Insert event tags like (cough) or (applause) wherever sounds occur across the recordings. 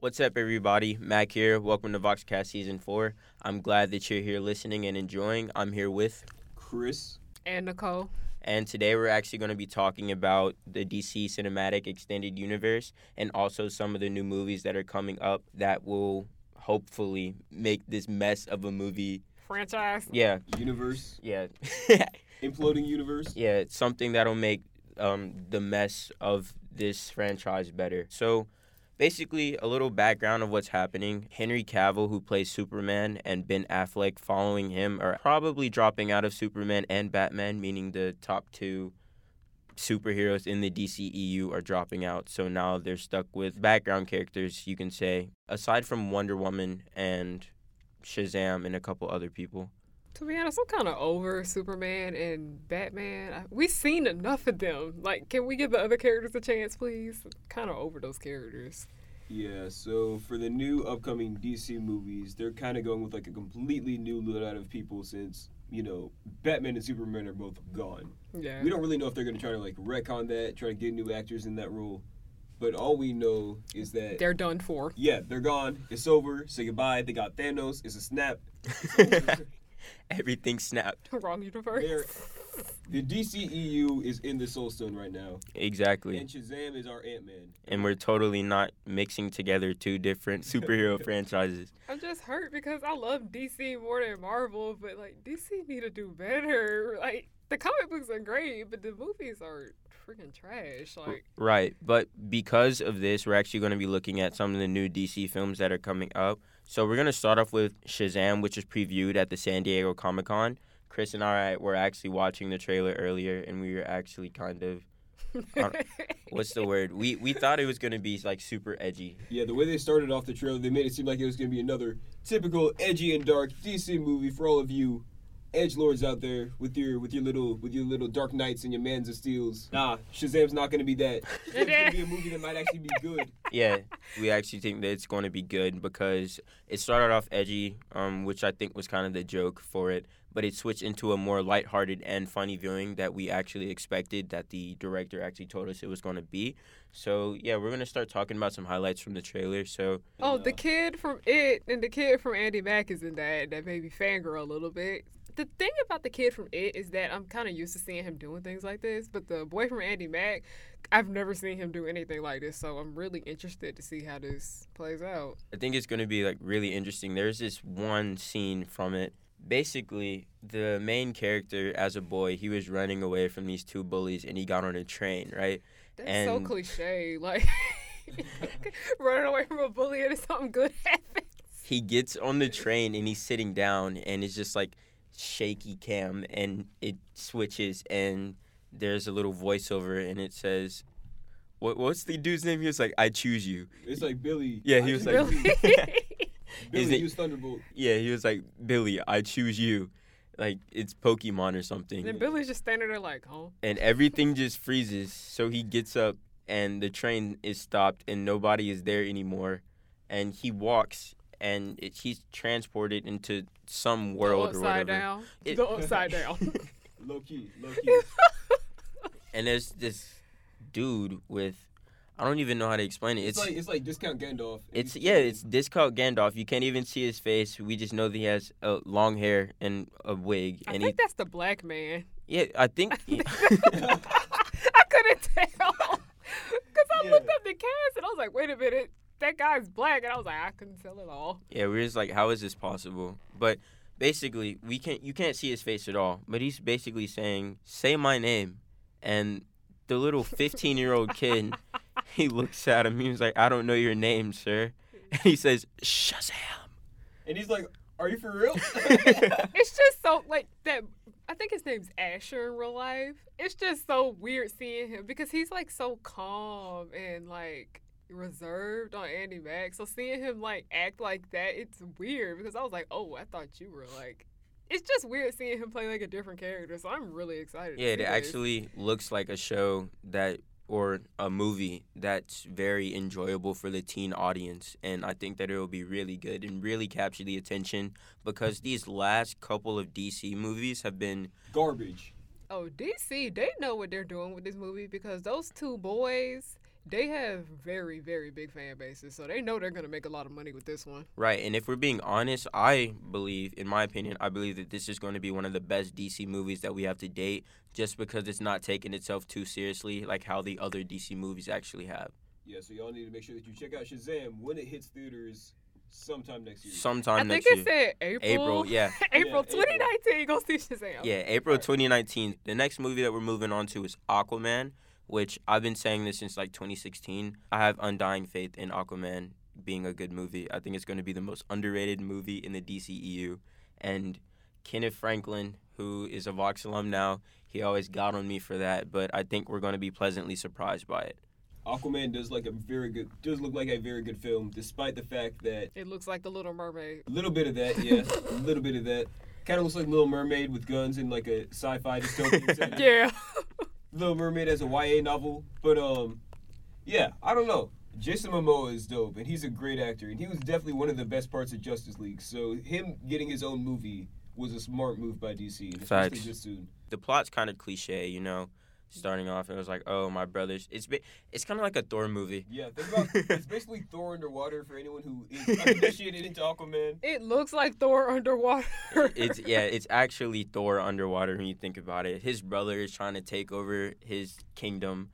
What's up, everybody? Mac here. Welcome to VoxCast Season 4. I'm glad that you're here listening and enjoying. I'm here with, Chris. And Nicole. and today we're actually going to be talking about the DC Cinematic Extended Universe and also some of the new movies that are coming up that will hopefully make this mess of a movie. Franchise. Yeah, Universe. yeah. (laughs) Imploding universe. yeah, it's something that'll make um, the mess of this franchise better. So, basically, a little background of what's happening. Henry Cavill, who plays Superman, and Ben Affleck, following him, are probably dropping out of Superman and Batman, meaning the top two superheroes in the DCEU are dropping out. So now they're stuck with background characters, you can say, aside from Wonder Woman and Shazam and a couple other people. To be honest, I'm kind of over Superman and Batman. We've seen enough of them. Like, can we give the other characters a chance, please? Kind of over those characters. Yeah, so for the new upcoming DC movies, they're kind of going with like a completely new load of people since, you know, Batman and Superman are both gone. Yeah. We don't really know if they're going to try to like retcon that, try to get new actors in that role. But all we know is that, They're done for. yeah, they're gone. It's over. Say goodbye. They got Thanos. It's a snap. It's (laughs) over. (laughs) (laughs) Everything snapped. Wrong universe. They're- the DCEU is in the Soul Stone right now. Exactly. And Shazam is our Ant Man. and we're totally not mixing together two different (laughs) superhero franchises. I'm just hurt because I love DC more than Marvel, but like DC need to do better. Like the comic books are great, but the movies are freaking trash. Like Right, but because of this, we're actually going to be looking at some of the new DC films that are coming up. So we're going to start off with Shazam, which was previewed at the San Diego Comic Con. Chris and I were actually watching the trailer earlier, and we were actually kind of (laughs) what's the word? We we thought it was going to be like super edgy. Yeah, the way they started off the trailer, they made it seem like it was going to be another typical edgy and dark DC movie for all of you edge lords out there with your with your little with your little Dark Knights and your Mans of Steels. Nah, Shazam's not going to be that. It's going to be a movie that might actually be good. Yeah, we actually think that it's going to be good because it started off edgy, um, which I think was kind of the joke for it, but it switched into a more lighthearted and funny viewing that we actually expected that the director actually told us it was going to be. So yeah, we're gonna start talking about some highlights from the trailer. So Oh, And, the uh, kid from It and the kid from Andi Mack is in that. That made me fangirl a little bit. The thing about the kid from It is that I'm kind of used to seeing him doing things like this, but the boy from Andi Mack, I've never seen him do anything like this. So I'm really interested to see how this plays out. I think it's gonna be like really interesting. There's this one scene from it. Basically, the main character as a boy, he was running away from these two bullies, and he got on a train, right? That's so cliche. (laughs) Like (laughs) running away from a bully and something good (laughs) happens. he gets on the train and he's sitting down and it's just like shaky cam and it switches and there's a little voiceover and it says what what's the dude's name he was like i choose you It's like Billy. Yeah, he I was like- you. Really? (laughs) (laughs) Billy, Is it- use Thunderbolt. yeah he was like billy i choose you like it's pokemon or something and then Billy's just standing there like, huh? and everything just freezes so he gets up and the train is stopped and nobody is there anymore and he walks and it, he's transported into some world Go or upside whatever down. It- Go upside down. (laughs) Low key, low key. (laughs) and there's this dude with I don't even know how to explain it. It's, It's like it's like discount Gandalf. it's yeah, it's discount Gandalf. You can't even see his face. We just know that he has uh, long hair and a wig, I and think he that's the black man. yeah, I think (laughs) I couldn't tell because I Yeah. looked up the cast and I was like, wait a minute, that guy's black, and I was like, I couldn't tell at all. yeah, we're just like, how is this possible? But basically, we can't you can't see his face at all. But he's basically saying, "Say my name," and the little (laughs) fifteen year old kid, (laughs) he looks at him. He was like, "I don't know your name, sir," and (laughs) he says, "Shazam." and he's like, "Are you for real?" It's just so like that. I think his name's Asher in real life. It's just so weird seeing him because he's like so calm and like reserved on Andi Mack. So seeing him like act like that, it's weird because I was like, oh, I thought you were like. It's just weird seeing him play like a different character. So I'm really excited. to Yeah, see it this. actually looks like a show that or a movie that's very enjoyable for the teen audience and I think that it will be really good and really capture the attention because these last couple of DC movies have been Garbage. Oh, DC, they know what they're doing with this movie because those two boys, they have very, very big fan bases, so they know they're gonna make a lot of money with this one. Right, and if we're being honest, I believe, in my opinion, I believe that this is going to be one of the best DC movies that we have to date, just because it's not taking itself too seriously, like how the other DC movies actually have. Yeah, so y'all need to make sure that you check out Shazam when it hits theaters sometime next year. Sometime next year. I think next it said April. April, yeah. (laughs) April Yeah, April. 2019. Go see Shazam. Yeah, April Alright. 2019. The next movie that we're moving on to is Aquaman, which I've been saying this since like 2016. I have undying faith in Aquaman being a good movie. I think it's going to be the most underrated movie in the DCEU. And Kenneth Franklin, who is a Vox alum now, he always got on me for that, but I think we're going to be pleasantly surprised by it. Aquaman does like a very good, does look like a very good film, despite the fact that It looks like The Little Mermaid. a little bit of that, yeah, a little bit of that. (laughs) Kind of looks like Little Mermaid with guns and like a sci-fi dystopian setting. Yeah. Little Mermaid as a YA novel, but um, yeah, I don't know. Jason Momoa is dope, and he's a great actor, and he was definitely one of the best parts of Justice League. So him getting his own movie was a smart move by DC, Facts. soon. The plot's kind of cliche, you know. Starting off, it was like, oh, my brothers. It's ba- it's kind of like a Thor movie. Yeah, think about it's (laughs) basically Thor underwater for anyone who is initiated into Aquaman. It looks like Thor underwater. it's yeah, it's actually Thor underwater when you think about it. His brother is trying to take over his kingdom,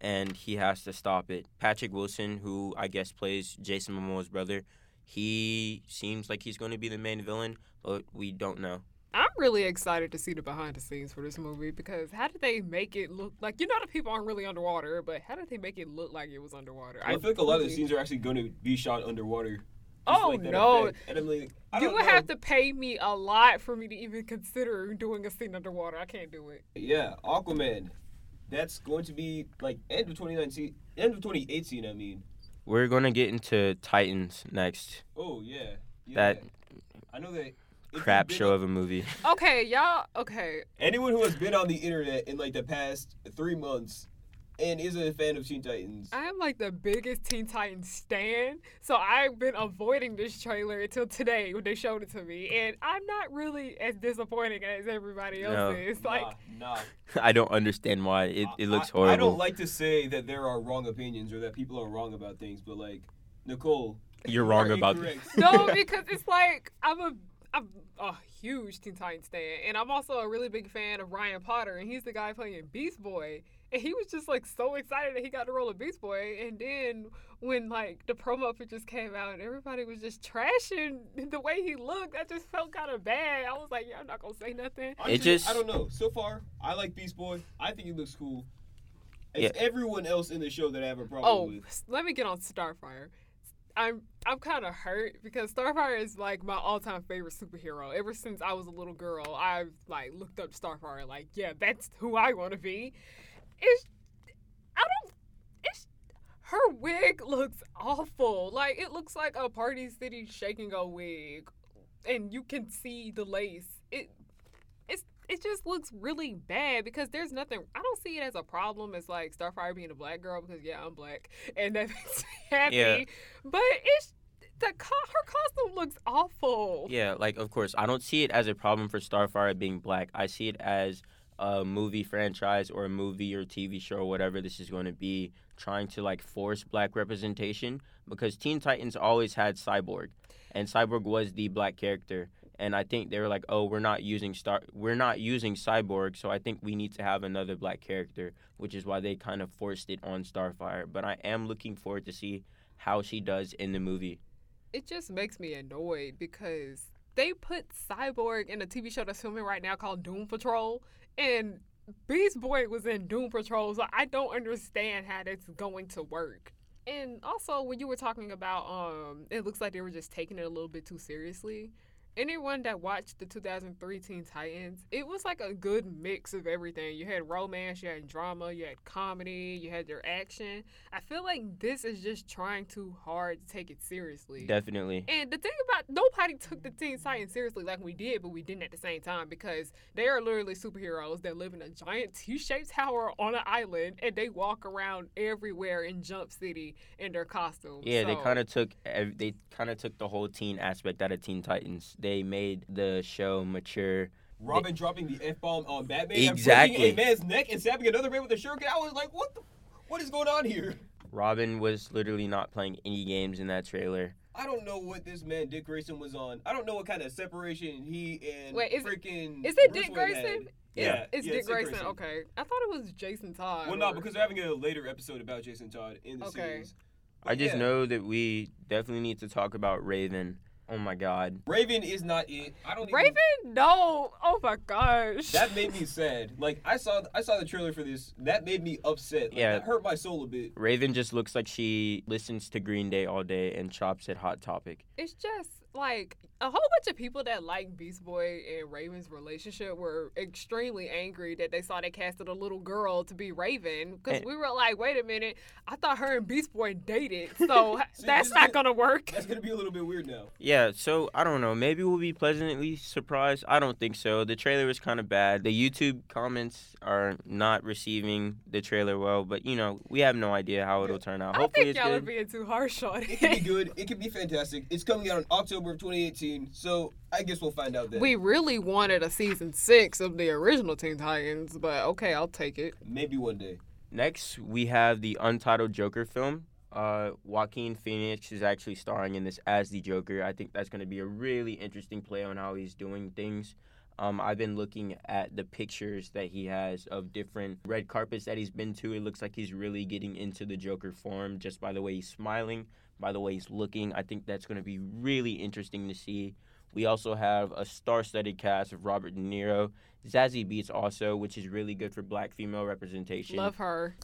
and he has to stop it. Patrick Wilson, who I guess plays Jason Momoa's brother, he seems like he's going to be the main villain, but we don't know. I'm really excited to see the behind the scenes for this movie because how did they make it look like you know the people aren't really underwater, but how did they make it look like it was underwater? I feel like a lot of the scenes are actually going to be shot underwater. Oh, like no. And I'm like, I You would know. have to pay me a lot for me to even consider doing a scene underwater. I can't do it. Yeah, Aquaman. That's going to be like end of 2019, end of 2018. I mean. We're going to get into Titans next. Oh yeah. yeah. That I know that. If (laughs) you've crap show on- of a movie. Okay, y'all. Okay, Anyone who has been on the internet in like the past three months and is a fan of Teen Titans. I am like the biggest Teen Titans stan, so I've been avoiding this trailer until today when they showed it to me, and I'm not really as disappointed as everybody else No. is. Like, nah, nah. (laughs) I don't understand why. It, it looks I- horrible. I don't like to say that there are wrong opinions or that people are wrong about things, but like Nicole, You're wrong about incorrect. no, (laughs) because it's like I'm a I'm a huge Teen Titans fan, and I'm also a really big fan of Ryan Potter, and he's the guy playing Beast Boy. And he was just like so excited that he got to roll a Beast Boy, and then when like the promo pictures came out and everybody was just trashing the way he looked, I just felt kind of bad. I was like, yeah, I'm not gonna say nothing. It just- I don't know. So far, I like Beast Boy. I think he looks cool. It's Yeah. everyone else in the show that I have a problem Oh, with. s- let me get on Starfire. I'm I'm kind of hurt because Starfire is like my all-time favorite superhero. Ever since I was a little girl, I've like looked up Starfire. Like, yeah, that's who I want to be. It's I don't. It's her wig looks awful. Like it looks like a Party City shaking a wig, and you can see the lace. It it just looks really bad because there's nothing. I don't see it as a problem as like Starfire being a black girl because yeah, I'm black (laughs) and that makes me happy. Yeah. But it's the co- her costume looks awful. Yeah, like of course, I don't see it as a problem for Starfire being black. I see it as a movie franchise or a movie or TV show or whatever this is going to be trying to like force black representation because Teen Titans always had Cyborg and Cyborg was the black character and I think they were like, "Oh, we're not using Star we're not using Cyborg, so I think we need to have another black character," which is why they kind of forced it on Starfire. But I am looking forward to see how she does in the movie. it just makes me annoyed because they put Cyborg in a TV show that's filming right now called Doom Patrol, and Beast Boy was in Doom Patrol, so I don't understand how that's going to work. And also, when you were talking about, um, it looks like they were just taking it a little bit too seriously. Anyone that watched the 2003 Teen Titans, it was like a good mix of everything. You had romance, you had drama, you had comedy, you had your action. I feel like this is just trying too hard to take it seriously. Definitely. And the thing about nobody took the Teen Titans seriously like we did, but we didn't at the same time because they are literally superheroes that live in a giant T-shaped tower on an island and they walk around everywhere in Jump City in their costumes. Yeah, they kind of took they kind of took the whole teen aspect out of Teen Titans. They made the show mature. Robin dropping the f bomb on Batman, Exactly. and breaking a man's neck and stabbing another man with a shuriken. I was like, what the, what is going on here? Robin was literally not playing any games in that trailer. I don't know what this man Dick Grayson was on. I don't know what kind of separation he and Wait, is- freaking. Is it Bruce Dick Wayne Grayson? had. Yeah. Yeah, It's yeah, Dick Grayson. Okay, I thought it was Jason Todd. Well, no, because they're having a later episode about Jason Todd in the Okay. series. I just Yeah. know that we definitely need to talk about Raven. Oh my god. Raven is not it. I don't. even- Raven. No. Oh my gosh. That made me (laughs) sad. Like I saw, I saw the trailer for this. That made me upset. Like, Yeah. that hurt my soul a bit. Raven just looks like she listens to Green Day all day and chops at Hot Topic. it's just like a whole bunch of people that like Beast Boy and Raven's relationship were extremely angry that they saw they casted a little girl to be Raven because we were like, wait a minute, I thought her and Beast Boy dated, (laughs) so See, (laughs) that's this not is- gonna work. That's gonna be a little bit weird now. Yeah, so I don't know. Maybe we'll be pleasantly surprised. I don't think so. The trailer was kind of bad. The YouTube comments are not receiving the trailer well, but you know, we have no idea how it'll turn out. I Hopefully think it's y'all are good. being too harsh on It can be good. It can be fantastic. It's coming out on October of 2018. So I guess we'll find out then. we really wanted a season six of the original Teen Titans, but okay, I'll take it. Maybe one day. Next, we have the untitled Joker film. Uh, Joaquin Phoenix is actually starring in this as the Joker. I think that's going to be a really interesting play on how he's doing things. Um, I've been looking at the pictures that he has of different red carpets that he's been to. It looks like he's really getting into the Joker form just by the way he's smiling, by the way he's looking. I think that's going to be really interesting to see. We also have a star-studded cast of Robert De Niro, Zazie Beetz also, which is really good for black female representation. Love her.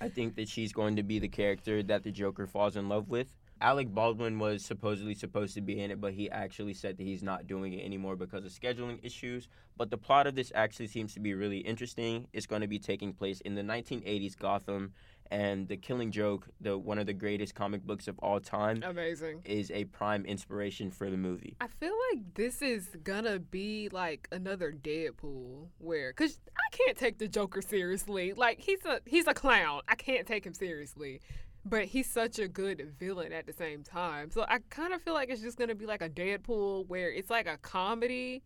I think that she's going to be the character that the Joker falls in love with. Alec Baldwin was supposedly supposed to be in it, but he actually said that he's not doing it anymore because of scheduling issues. But the plot of this actually seems to be really interesting. It's going to be taking place in the 1980s Gotham, and The Killing Joke, the one of the greatest comic books of all time, Amazing. is a prime inspiration for the movie. I feel like this is gonna be like another Deadpool, where cause I can't take the Joker seriously. Like he's a he's a clown. I can't take him seriously, but he's such a good villain at the same time. So I kind of feel like it's just gonna be like a Deadpool, where it's like a comedy.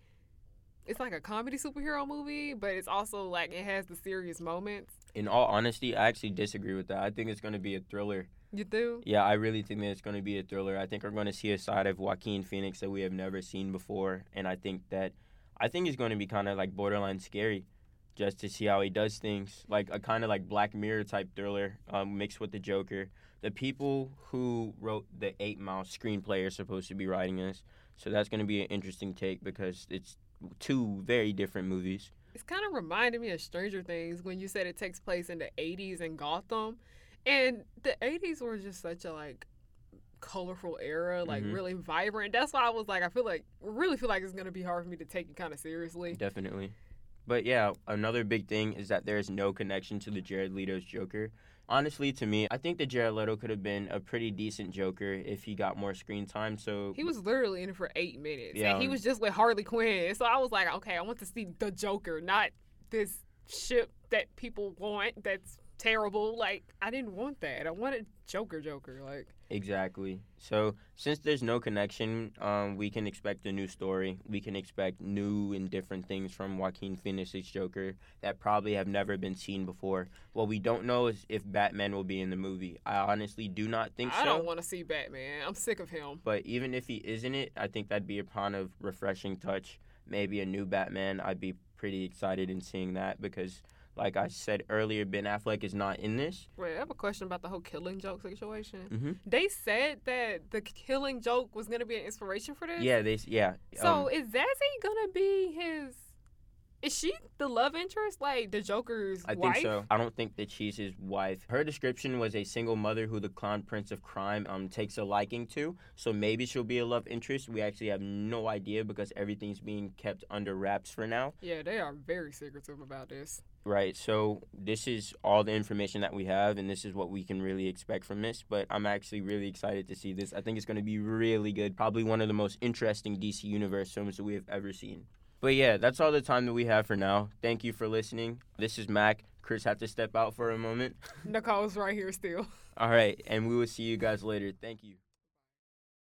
It's like a comedy superhero movie, but it's also like it has the serious moments. In all honesty, I actually disagree with that. I think it's going to be a thriller. You do? Yeah, I really think that it's going to be a thriller. I think we're going to see a side of Joaquin Phoenix that we have never seen before, and I think that I think it's going to be kind of like borderline scary, just to see how he does things, like a kind of like Black Mirror type thriller um, mixed with the Joker. The people who wrote the Eight Mile screenplay are supposed to be writing this, so that's going to be an interesting take because it's two very different movies. It's kind of reminded me of Stranger Things when you said it takes place in the 80s in Gotham. And the 80s were just such a like colorful era, like Mhm. really vibrant. That's why I was like I feel like really feel like it's going to be hard for me to take it kind of seriously. Definitely. But yeah, another big thing is that there's no connection to the Jared Leto's Joker. Honestly, to me, I think that Jared Leto could have been a pretty decent Joker if he got more screen time. So He was literally in it for 8 minutes. Yeah, and he was just with Harley Quinn. So I was like, okay, I want to see the Joker, not this ship that people want that's terrible. Like I didn't want that. I wanted Joker Joker like exactly. So since there's no connection, um, we can expect a new story. We can expect new and different things from Joaquin Phoenix's Joker that probably have never been seen before. What we don't know is if Batman will be in the movie. I honestly do not think I so. I don't want to see Batman. I'm sick of him. But even if he is in it, I think that'd be a kind of refreshing touch. Maybe a new Batman. I'd be pretty excited in seeing that because, like I said earlier, Ben Affleck is not in this. Wait, I have a question about the whole killing joke situation. Mm-hmm. They said that the killing joke was gonna be an inspiration for this. Yeah, they. Yeah. So um, is Zazie gonna be his? Is she the love interest, like the Joker's I wife? think so. I don't think that she's his wife. Her description was a single mother who the clown prince of crime um takes a liking to. So maybe she'll be a love interest. We actually have no idea because everything's being kept under wraps for now. Yeah, they are very secretive about this. Right. So this is all the information that we have, and this is what we can really expect from this. But I'm actually really excited to see this. I think it's going to be really good. Probably one of the most interesting DC Universe films that we have ever seen. But yeah, that's all the time that we have for now. Thank you for listening. This is Mac. Chris had to step out for a moment. Nicole's right here still. All right, and we will see you guys later. Thank you.